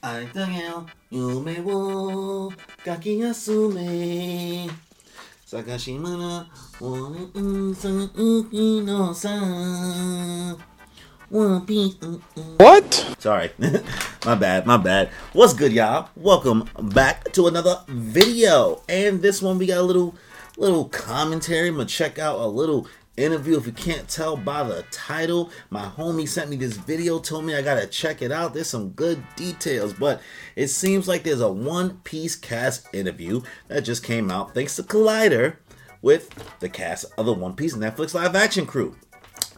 会いたげよ夢を書き休め探し物をうんさいのさ One piece. What? Sorry. my bad, my bad. What's good, y'all? Welcome back to another video. And this one we got a little little commentary. I'm gonna check out a little interview. If you can't tell by the title, my homie sent me this video, told me I gotta check it out. There's some good details, but it seems like there's a One Piece cast interview that just came out thanks to Collider with the cast of the One Piece Netflix live action crew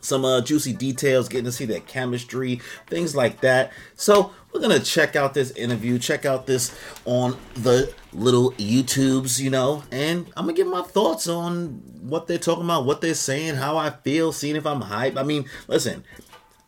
some uh, juicy details, getting to see their chemistry, things like that. So we're gonna check out this interview, check out this on the little YouTubes, you know, and I'm gonna give my thoughts on what they're talking about, what they're saying, how I feel, seeing if I'm hype. I mean, listen,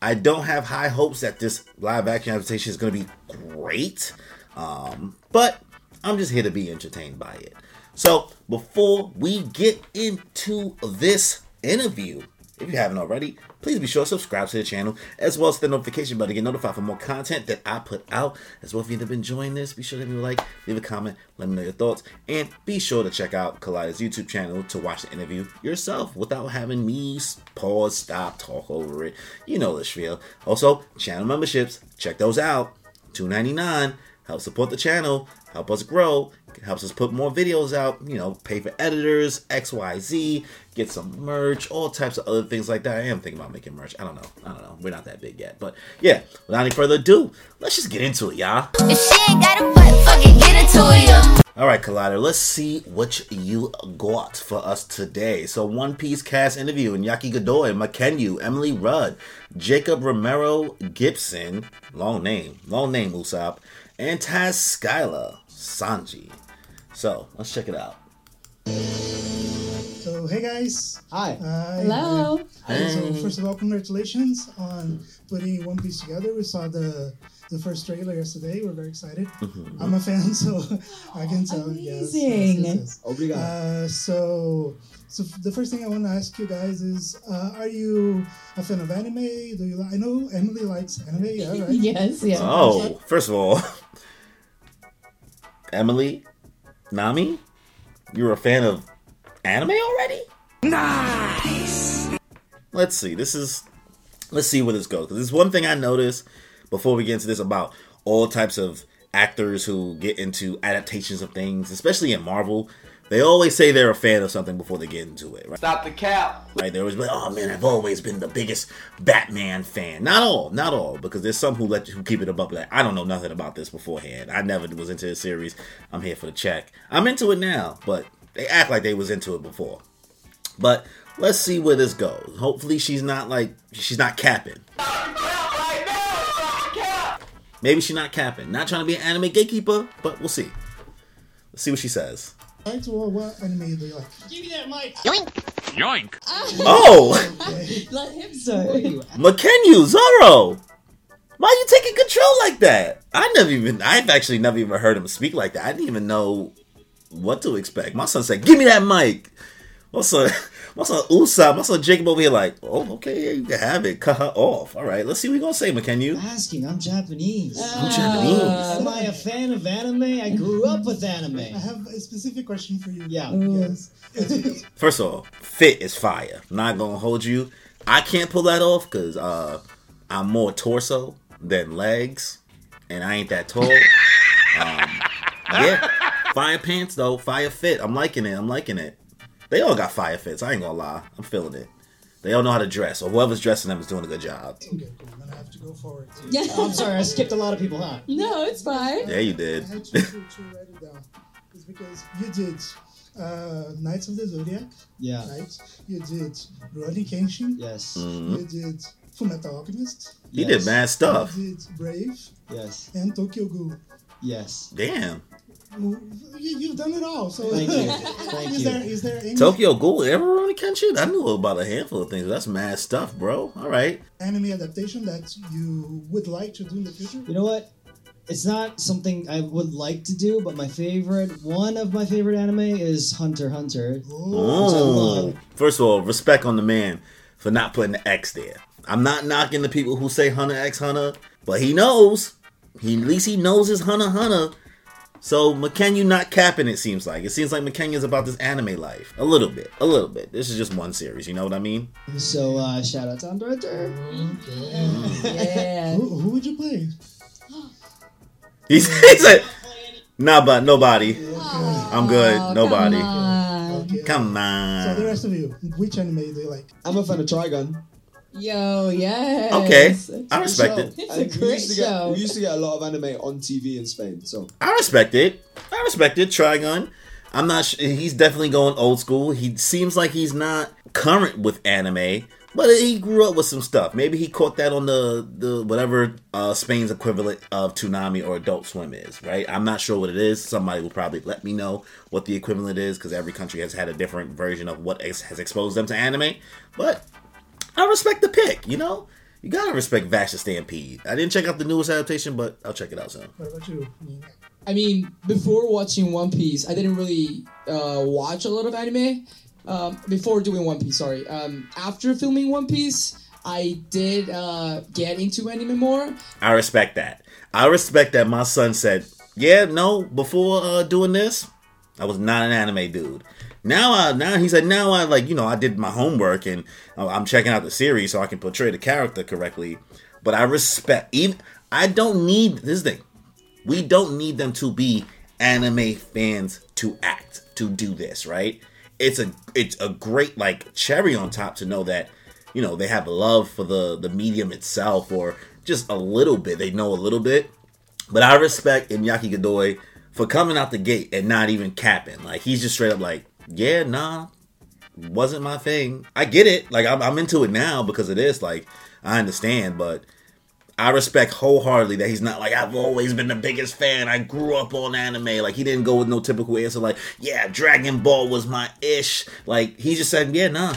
I don't have high hopes that this live action adaptation is gonna be great, um, but I'm just here to be entertained by it. So before we get into this interview, if you haven't already, please be sure to subscribe to the channel as well as the notification bell to get notified for more content that I put out. As well, if you've been enjoying this, be sure to leave a like, leave a comment, let me know your thoughts, and be sure to check out Collider's YouTube channel to watch the interview yourself without having me pause, stop, talk over it. You know the spiel. Also, channel memberships, check those out. $2.99 help support the channel, help us grow, helps us put more videos out, you know, pay for editors, XYZ, get some merch, all types of other things like that. I am thinking about making merch. I don't know. I don't know. We're not that big yet. But yeah, without any further ado, let's just get into it, y'all. If she ain't got a butt, fucking get into it, yo. All right, Collider, let's see what you got for us today. So, One Piece cast interview Iñaki Godoy, Mackenyu, Emily Rudd, Jacob Romero Gibson, long name, long name, Usopp, and Taz Skylar, Sanji. So, let's check it out. So hey guys. Hi. Uh, Hello. Hi. So first of all, congratulations on putting One Piece together. We saw the the first trailer yesterday. We're very excited. Mm-hmm. I'm a fan, so I can tell. Yes, yes, Amazing. yes, yes. Obrigado. Uh, so, so the first thing I want to ask you guys is, uh, are you a fan of anime? Do you? Li- I know Emily likes anime. Yeah, right. Yes, yes. Oh, first of all, Emily, Nami, you're a fan of anime already? Nice. Let's see. This is. Let's see where this goes. 'Cause there's one thing I noticed before we get into this about all types of actors who get into adaptations of things, especially in Marvel. They always say they're a fan of something before they get into it, right? Stop the cap. Right, there was like, oh man, I've always been the biggest Batman fan. Not all, not all, because there's some who let who keep it above. Like, I don't know nothing about this beforehand. I never was into the series. I'm here for the check. I'm into it now, but they act like they was into it before. But let's see where this goes. Hopefully, she's not like she's not capping. Maybe she's not capping. Not trying to be an anime gatekeeper, but we'll see. Let's see what she says. Right. So what, what anime do you like? Yoink. Yoink. Oh, Let him say. Mackenyu, Zoro. Why are you taking control like that? I never even, I've actually never even heard him speak like that. I didn't even know what to expect. My son said, "Give me that mic." My son, my son Usopp, my son Jacob over here like, "Oh, okay, yeah, you can have it. Cut her off. All right, let's see what you gonna say, Mackenyu. Asking, I'm Japanese. I'm Japanese. Am I a fan of anime? I grew up with anime. I have a specific question for you. Yeah. Yes. First of all, fit is fire. Not gonna hold you. I can't pull that off because uh, I'm more torso than legs, and I ain't that tall. Um, yeah, fire pants though, fire fit. I'm liking it. I'm liking it. They all got fire fits. I ain't gonna lie. I'm feeling it. They all know how to dress, or whoever's dressing them is doing a good job. okay, cool. I'm gonna have to go forward. Yeah. I'm sorry, I skipped a lot of people, huh? No, it's fine. Yeah, you did. I did. had to, to, to write it down. It's because you did uh, Knights of the Zodiac, Yeah. right? You did Rurouni Kenshin. Yes. Mhm. You did Fullmetal Alchemist. You Yes. did mad stuff. You did Brave Yes. and Tokyo Ghoul. Yes. Damn. You, you've done it all. So Thank you. Thank is you. there is there any Tokyo Ghoul, ever on the Kenshin? I knew about a handful of things. That's mad stuff, bro. All right. anime adaptation that you would like to do in the future? You know what? It's not something I would like to do, but my favorite, one of my favorite anime is Hunter Hunter. Oh. First of all, respect on the man for not putting the X there. I'm not knocking the people who say Hunter X Hunter, but he knows. He at least he knows his Hunter Hunter. So Mackenyu not capping. It seems like it seems like Mackenyu's about this anime life a little bit, a little bit. This is just one series. You know what I mean? So uh, shout out to Hunter x Hunter. Yeah. Who, who would you play? He, he said, "Nah, but nobody. I'm good. Oh, Nobody. Come on. Okay. Come So the rest of you, which anime do you like? I'm a fan of Trigun. Yo, yes. Okay, It's I a respect show. it. It's a we great used to get show. we used to get a lot of anime on TV in Spain. So I respect it. I respect it. Trigun. I'm not. Sh- he's definitely going old school. He seems like he's not current with anime, but he grew up with some stuff. Maybe he caught that on the the whatever uh, Spain's equivalent of Toonami or Adult Swim is. Right. I'm not sure what it is. Somebody will probably let me know what the equivalent is because every country has had a different version of what ex- has exposed them to anime. But I respect the pick. You know. You gotta respect Vash the Stampede. I didn't check out the newest adaptation, but I'll check it out soon. What about you? I mean, before watching One Piece, I didn't really uh, watch a lot of anime. Um, before doing One Piece, sorry. Um, after filming One Piece, I did uh, get into anime more. I respect that. I respect that my son said, "Yeah, no, before uh, doing this, I was not an anime dude." Now, I now he said, "Now I like you know I did my homework and uh, I'm checking out the series so I can portray the character correctly." But I respect even I don't need this thing. We don't need them to be anime fans to act to do this, right? It's a it's a great like cherry on top to know that you know they have love for the the medium itself or just a little bit they know a little bit but i respect Iñaki Godoy for coming out the gate and not even capping like he's just straight up like yeah nah wasn't my thing i get it like i'm, I'm into it now because of this like i understand but I respect wholeheartedly that he's not like I've always been the biggest fan. I grew up on anime. Like he didn't go with no typical answer like, yeah, Dragon Ball was my ish. Like he just said, yeah, nah,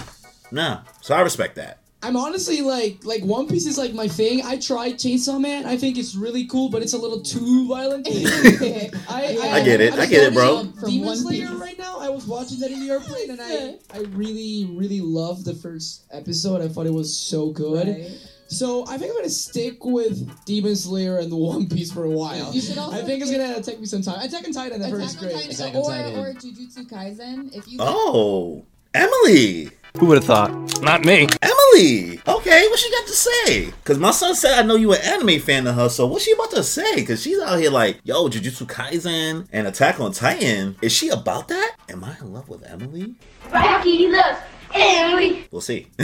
nah. So I respect that. I'm honestly like, like One Piece is like my thing. I tried Chainsaw Man. I think it's really cool, but it's a little too violent. I, I get it. I get it, bro. From uh, Demon One Slayer Piece. right now. I was watching that in the airplane, and I, I really, really loved the first episode. I thought it was so good. Right. So I think I'm gonna stick with Demon Slayer and the One Piece for a while. You should also I think it's gonna take me some time. Attack on Titan, the Attack first on great. Titan, Attack on or, Titan. or Jujutsu Kaisen. If you Oh, Emily. Who would have thought? Not me. Emily. Okay, what she got to say? Cause my son said I know you an anime fan of her. So what's she about to say? Cause she's out here like, yo, Jujutsu Kaisen and Attack on Titan. Is she about that? Am I in love with Emily? Rocky loves Emily. We'll see.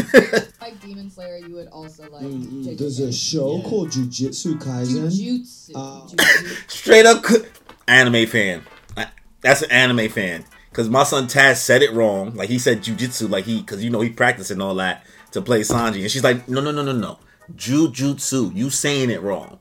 like Demon Slayer, you would also like. Mm, JJK. there's a show Yeah. called Jujutsu Kaisen. Jujutsu. Uh, Jujutsu. Straight up anime fan. That's an anime fan. Cause my son Taz said it wrong. Like he said jujitsu. Like he, cause you know he practicing all that to play Sanji, and she's like, no, no, no, no, no, jujutsu. You saying it wrong.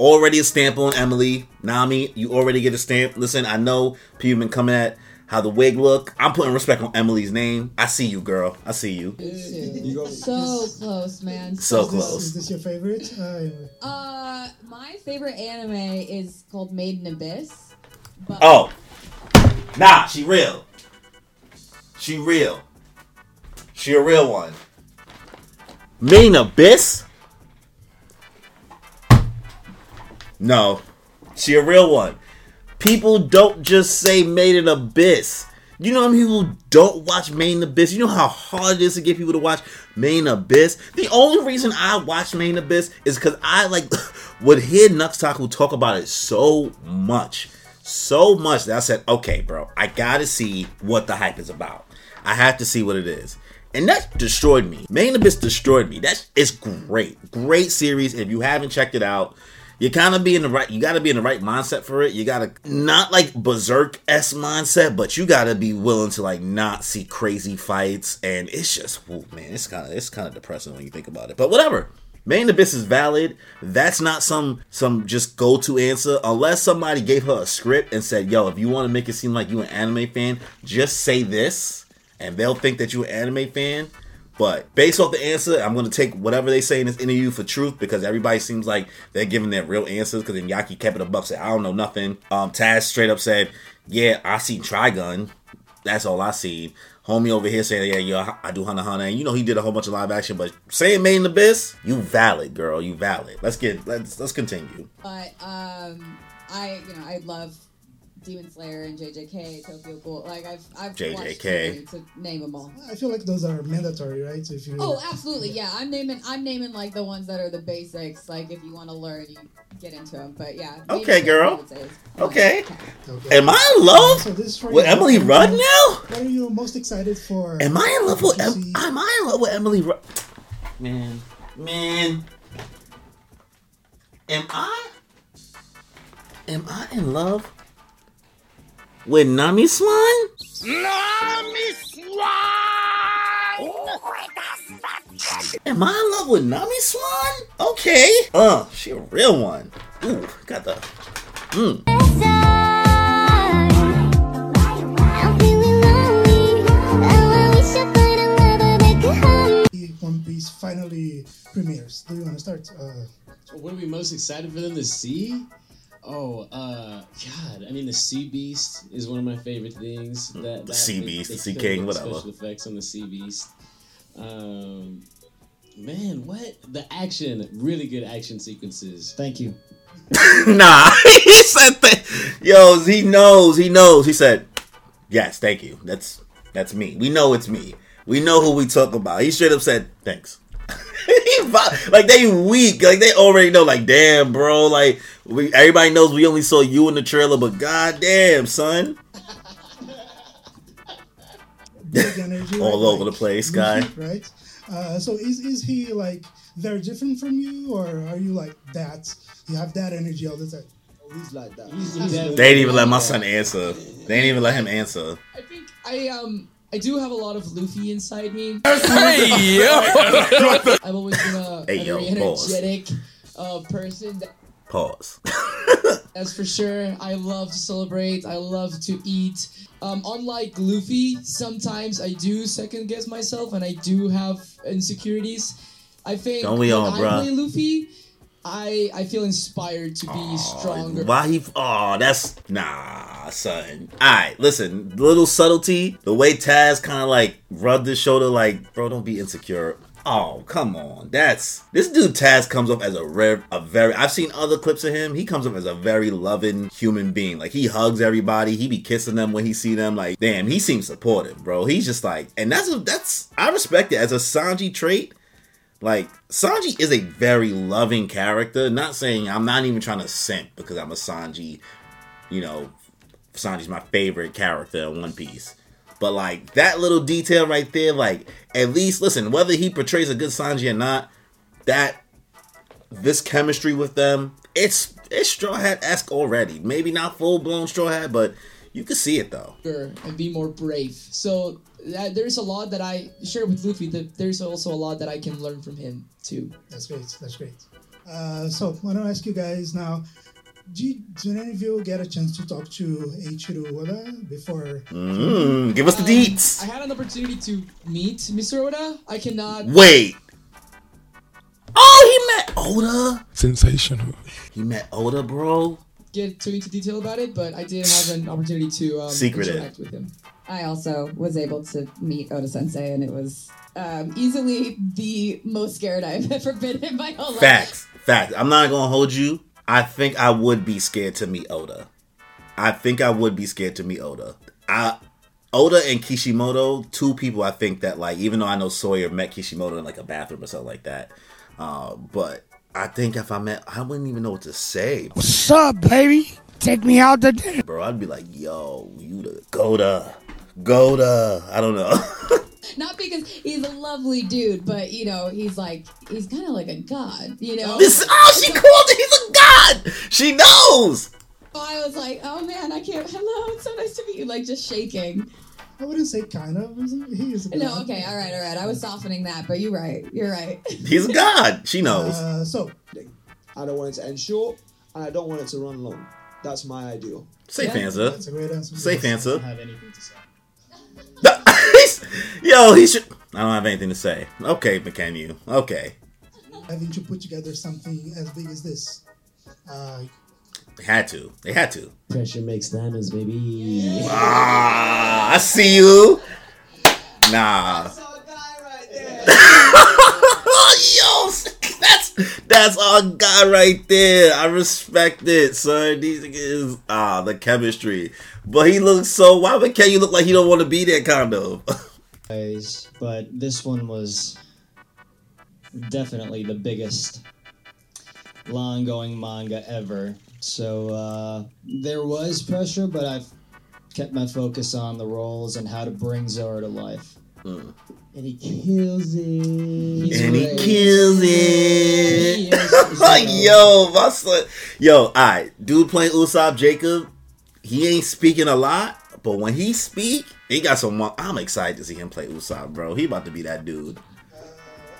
Already a stamp on Emily Nami. You already get a stamp. Listen, I know people been coming at how the wig look. I'm putting respect on Emily's name. I see you, girl. I see you. you so close, man. So Is this, is this your favorite? Uh. Uh, my favorite anime is called Made in Abyss. But Oh, nah, she real. She real. She a real one. Made in Abyss? No, she a real one. People don't just say Made Abyss. You know how many people don't watch Made in Abyss? You know how hard it is to get people to watch Made in Abyss? The only reason I watch Made in Abyss is because I like would hear Nux Nuxtaku talk about it so much. So much that I said, okay, bro, I gotta see what the hype is about. I have to see what it is. And that destroyed me. Made in Abyss destroyed me. That's it's great. Great series. If you haven't checked it out, you kind of be in the right you got to be in the right mindset for it you got to not like berserk s mindset but you got to be willing to like not see crazy fights and it's just ooh, man it's kind of it's kind of depressing when you think about it but whatever Made in Abyss is valid. That's not some some just go to answer unless somebody gave her a script and said, "Yo, if you want to make it seem like you an anime fan, just say this," and they'll think that you're an anime fan. But based off the answer, I'm gonna take whatever they say in this interview for truth because everybody seems like they're giving their real answers. Because then Yaki kept it a buck, said, "I don't know nothing." Um, Taz straight up said, "Yeah, I see Trigun." That's all I seen. Homie over here saying, "Yeah, yo, I do x Hunter," and you know he did a whole bunch of live action. But saying Made in Abyss, you valid, girl. You valid. Let's get let's let's continue. But um, I you know I love Demon Slayer and JJK, Tokyo Ghoul. Like I've I've watched JJK. too to name them all. I feel like those are mandatory, right? So if you Oh, absolutely, yeah. I'm naming I'm naming like the ones that are the basics. Like if you want to learn, you get into them. But yeah. Okay, girl. would say is Okay. Okay. Am I in love So this is for with you. Emily Rudd now? What are you most excited for? Am I in love with? Did Em- am I in love with Emily? Ru- man, man, am I? Am I in love with Nami Swan? Nami Swan! Am I in love with Nami Swan? Okay. Uh, she a real one. Ooh, got the. Mm. One Piece finally premieres. Do you want to start? Uh, What are we most excited for them to see? Oh, uh, God! I mean, the Sea Beast is one of my favorite things. That, that Sea they- Beast, the Sea King, with whatever. Special effects on the Sea Beast. Um, man, what the action? Really good action sequences. Thank you. nah, he said that. Yo, he knows. He knows. He said, "Yes, thank you. That's that's me. We know it's me. We know who we talk about." He straight up said, "Thanks." He like they weak. Like they already know. Like damn, bro. Like we everybody knows we only saw you in the trailer, but goddamn, son, big energy. all right? over the place, guy. Right. Uh, so is is he like very different from you, or are you like that? You have that energy all the time. Oh, he's like They didn't even let my son answer. They didn't even let him answer. I think I um I do have a lot of Luffy inside me. Hey, yo! I've always been a, Hey, a yo, very pause. energetic uh, person. Pause. That's for sure. I love to celebrate. I love to eat. Um, unlike Luffy, sometimes I do second guess myself and I do have insecurities. I think Don't we when all, I bruh? play Luffy, I I feel inspired to be stronger. Why he? Oh, that's nah, son. All right, listen. Little subtlety. The way Taz kind of like rubbed his shoulder, like, bro, don't be insecure. Oh, come on. That's this dude. Taz comes up as a rare, a very. I've seen other clips of him. He comes up as a very loving human being. Like he hugs everybody. He be kissing them when he see them. Like, damn, he seems supportive, bro. He's just like, and that's a, that's I respect it as a Sanji trait. Like Sanji is a very loving character. Not saying I'm not even trying to simp because I'm a Sanji. You know, Sanji's my favorite character in One Piece. But like that little detail right there, like at least listen, whether he portrays a good Sanji or not, that this chemistry with them, it's it's Straw Hat esque already. Maybe not full blown Straw Hat, but you can see it though. and be more brave. So that, there's a lot that I share with Luffy. That there's also a lot that I can learn from him too. That's great. That's great. Uh, so I want to ask you guys now. Do you, did any of you get a chance to talk to Eiichiro Oda before? Mm, give us the Um, deets. I had an opportunity to meet Mr. Oda. I cannot. Wait. Oh, he met Oda. Sensational. He met Oda, bro. Get too into detail about it, but I did have an opportunity to um, Secretive. interact with him. I also was able to meet Oda Sensei, and it was um, easily the most scared I've ever been in my whole life. Facts. Facts. I'm not gonna hold you. I think I would be scared to meet Oda. I think I would be scared to meet Oda. I Oda and Kishimoto, two people I think that like, even though I know Sawyer met Kishimoto in like a bathroom or something like that, uh, but I think if I met, I wouldn't even know what to say, What's up, baby? Take me out to dinner. bro. I'd be like, "Yo, you the Goda, Goda." I don't know. Not because he's a lovely dude, but you know, he's like he's kind of like a god, you know. this oh, she called it. He's a god. She knows. I was like, oh man, I can't. Hello, it's so nice to meet you. Like just shaking. I wouldn't say kind of. He is a No, okay, all right, all right. I was softening that, but you're right. You're right. He's a god. She knows. Uh, so I don't want it to end short, and I don't want it to run long. That's my ideal. Safe yeah, answer. that's a great answer. Safe answer. I don't have anything to say. Yo, he should. I don't have anything to say. Okay, McKenny. Okay. Having to put together something as big as this. Uh, They had to. They had to. Pressure makes diamonds, baby. Ah. I see you. Nah. Yo, that's that's our guy right there. I respect it, son. These niggas, ah, the chemistry. But he looks so. Why would Ken you look like he don't want to be there? Kind of. Guys, but this one was definitely the biggest long going manga ever. So uh, there was pressure, but I've kept my focus on the roles and how to bring Zoro to life. Mm. And he kills it. and he kills it. yo, my son. Yo, alright. Dude playing Usopp Jacob, he ain't speaking a lot, but when he speak, he got some. I'm excited to see him play Usopp, bro. He about to be that dude.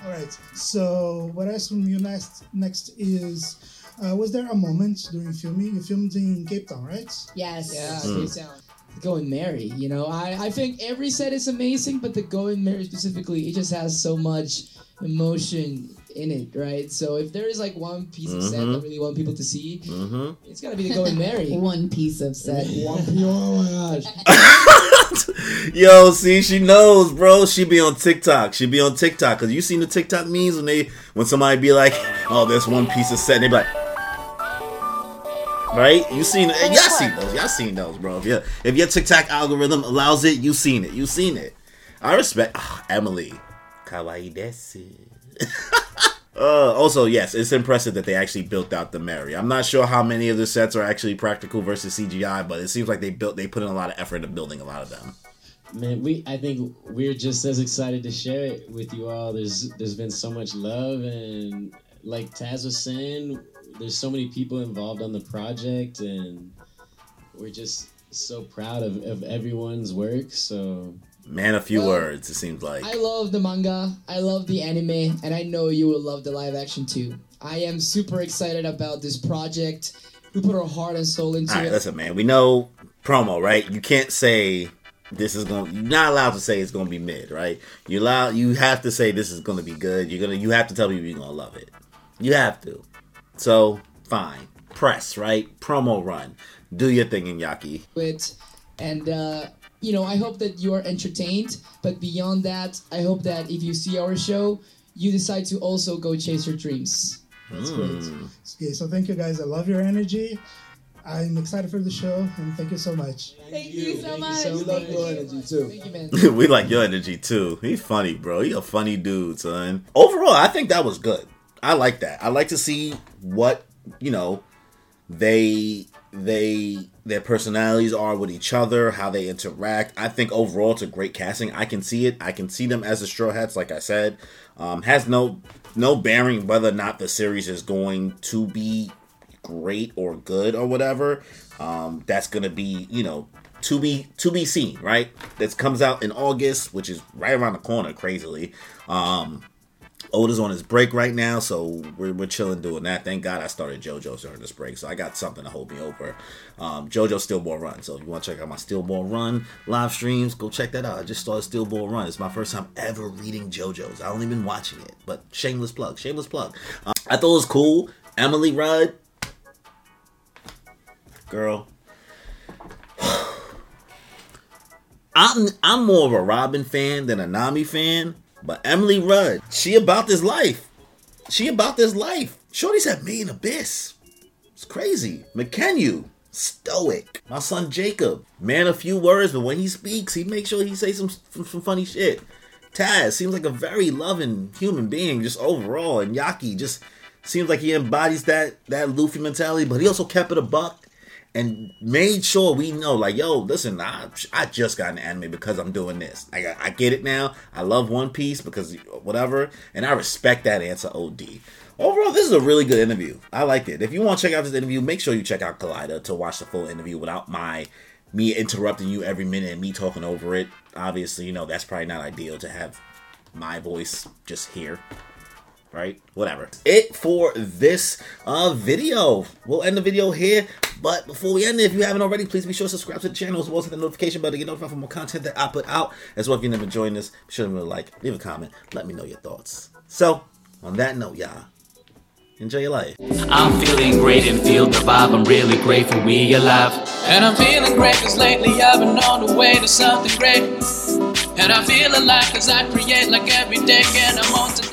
All right. So what I ask from you next next is, uh, was there a moment during filming? You filmed in Cape Town, right? Yes. Yeah, Mm. Cape Town. Going Merry, you know. I, I think every set is amazing, but the Going Merry specifically, it just has so much emotion in it, right? So if there is like one piece of set Mhm. that I really want people to see, Mm-hmm. it's gotta be the Going Merry. One piece of set. One oh my gosh. Yo, see, she knows, bro. She be on TikTok. She be on TikTok because you seen the TikTok memes when they when somebody be like, "Oh, there's one piece of set," and they be like, right? You seen it? Y'all seen those? Y'all seen those, bro? If your if your TikTok algorithm allows it, you seen it. You seen it. I respect ah, Emily. Kawaii desu. Uh, also, yes, it's impressive that they actually built out the Merry. I'm not sure how many of the sets are actually practical versus CGI, but it seems like they built they put in a lot of effort into building a lot of them. Man, we I think we're just as excited to share it with you all. There's there's been so much love and like Taz was saying, there's so many people involved on the project and we're just so proud of, of everyone's work. So Man, a few Well, words. It seems like. I love the manga, I love the anime, and I know you will love the live action too. I am super excited about this project. We put our heart and soul into All right, it. listen, man. We know promo, right? You can't say this is going. You're not allowed to say it's going to be mid, right? You allow. You have to say this is going to be good. You're gonna. You have to tell people you're going to love it. You have to. So fine. Press right. Promo run. Do your thing Iñaki. it and uh, you know i hope that you are entertained but beyond that i hope that if you see our show you decide to also go chase your dreams that's great Mm. Okay. So thank you guys. I love your energy. I'm excited for the show, and thank you so much. Thank you so much. We love your energy too. thank you man we like your energy too. He's funny, bro. He a funny dude, son. Overall, I think that was good. I like that. I like to see what you know they they their personalities are with each other, how they interact. I think overall it's a great casting. I can see it. I can see them as the Straw Hats, like I said. Um, has no no bearing whether or not the series is going to be great or good or whatever. Um, that's gonna be you know to be to be seen, right? That comes out in August, which is right around the corner, crazily. Um, Oda's on his break right now, so we're, we're chilling doing that. Thank God I started JoJo's during this break, so I got something to hold me over. Um, JoJo Steel Ball Run. So if you want to check out my Steel Ball Run live streams, go check that out. I just started Steel Ball Run. It's my first time ever reading JoJo's. I only been watching it, but shameless plug, shameless plug. Um, I thought it was cool. Emily Rudd, girl. I'm I'm more of a Robin fan than a Nami fan, but Emily Rudd, she about this life. She about this life. Shorty said Made in Abyss. It's crazy. Mackenyu, stoic. My son Jacob, man, a few words, but when he speaks, he makes sure he say some, some some funny shit. Taz seems like a very loving human being, just overall, and Yaki just seems like he embodies that that Luffy mentality, but he also kept it a buck and made sure we know, like, yo, listen, I, I just got an anime because I'm doing this. I, I get it now. I love One Piece because whatever, and I respect that answer. Od. Overall, this is a really good interview. I liked it. If you want to check out this interview, make sure you check out Collider to watch the full interview without my me interrupting you every minute and me talking over it. Obviously, you know that's probably not ideal to have my voice just here right? Whatever. It for this uh video. We'll end the video here. But before we end it, if you haven't already, please be sure to subscribe to the channel as well as hit the notification bell to get notified for more content that I put out. As well, if you've never joined this, be sure to leave a like, leave a comment, let me know your thoughts. So, on that note, y'all, Enjoy your life. I'm feeling great and feel the vibe. I'm really grateful we alive. And I'm feeling great cause lately I've been on the way to something great. And I feel alive cause I create like every day and I'm on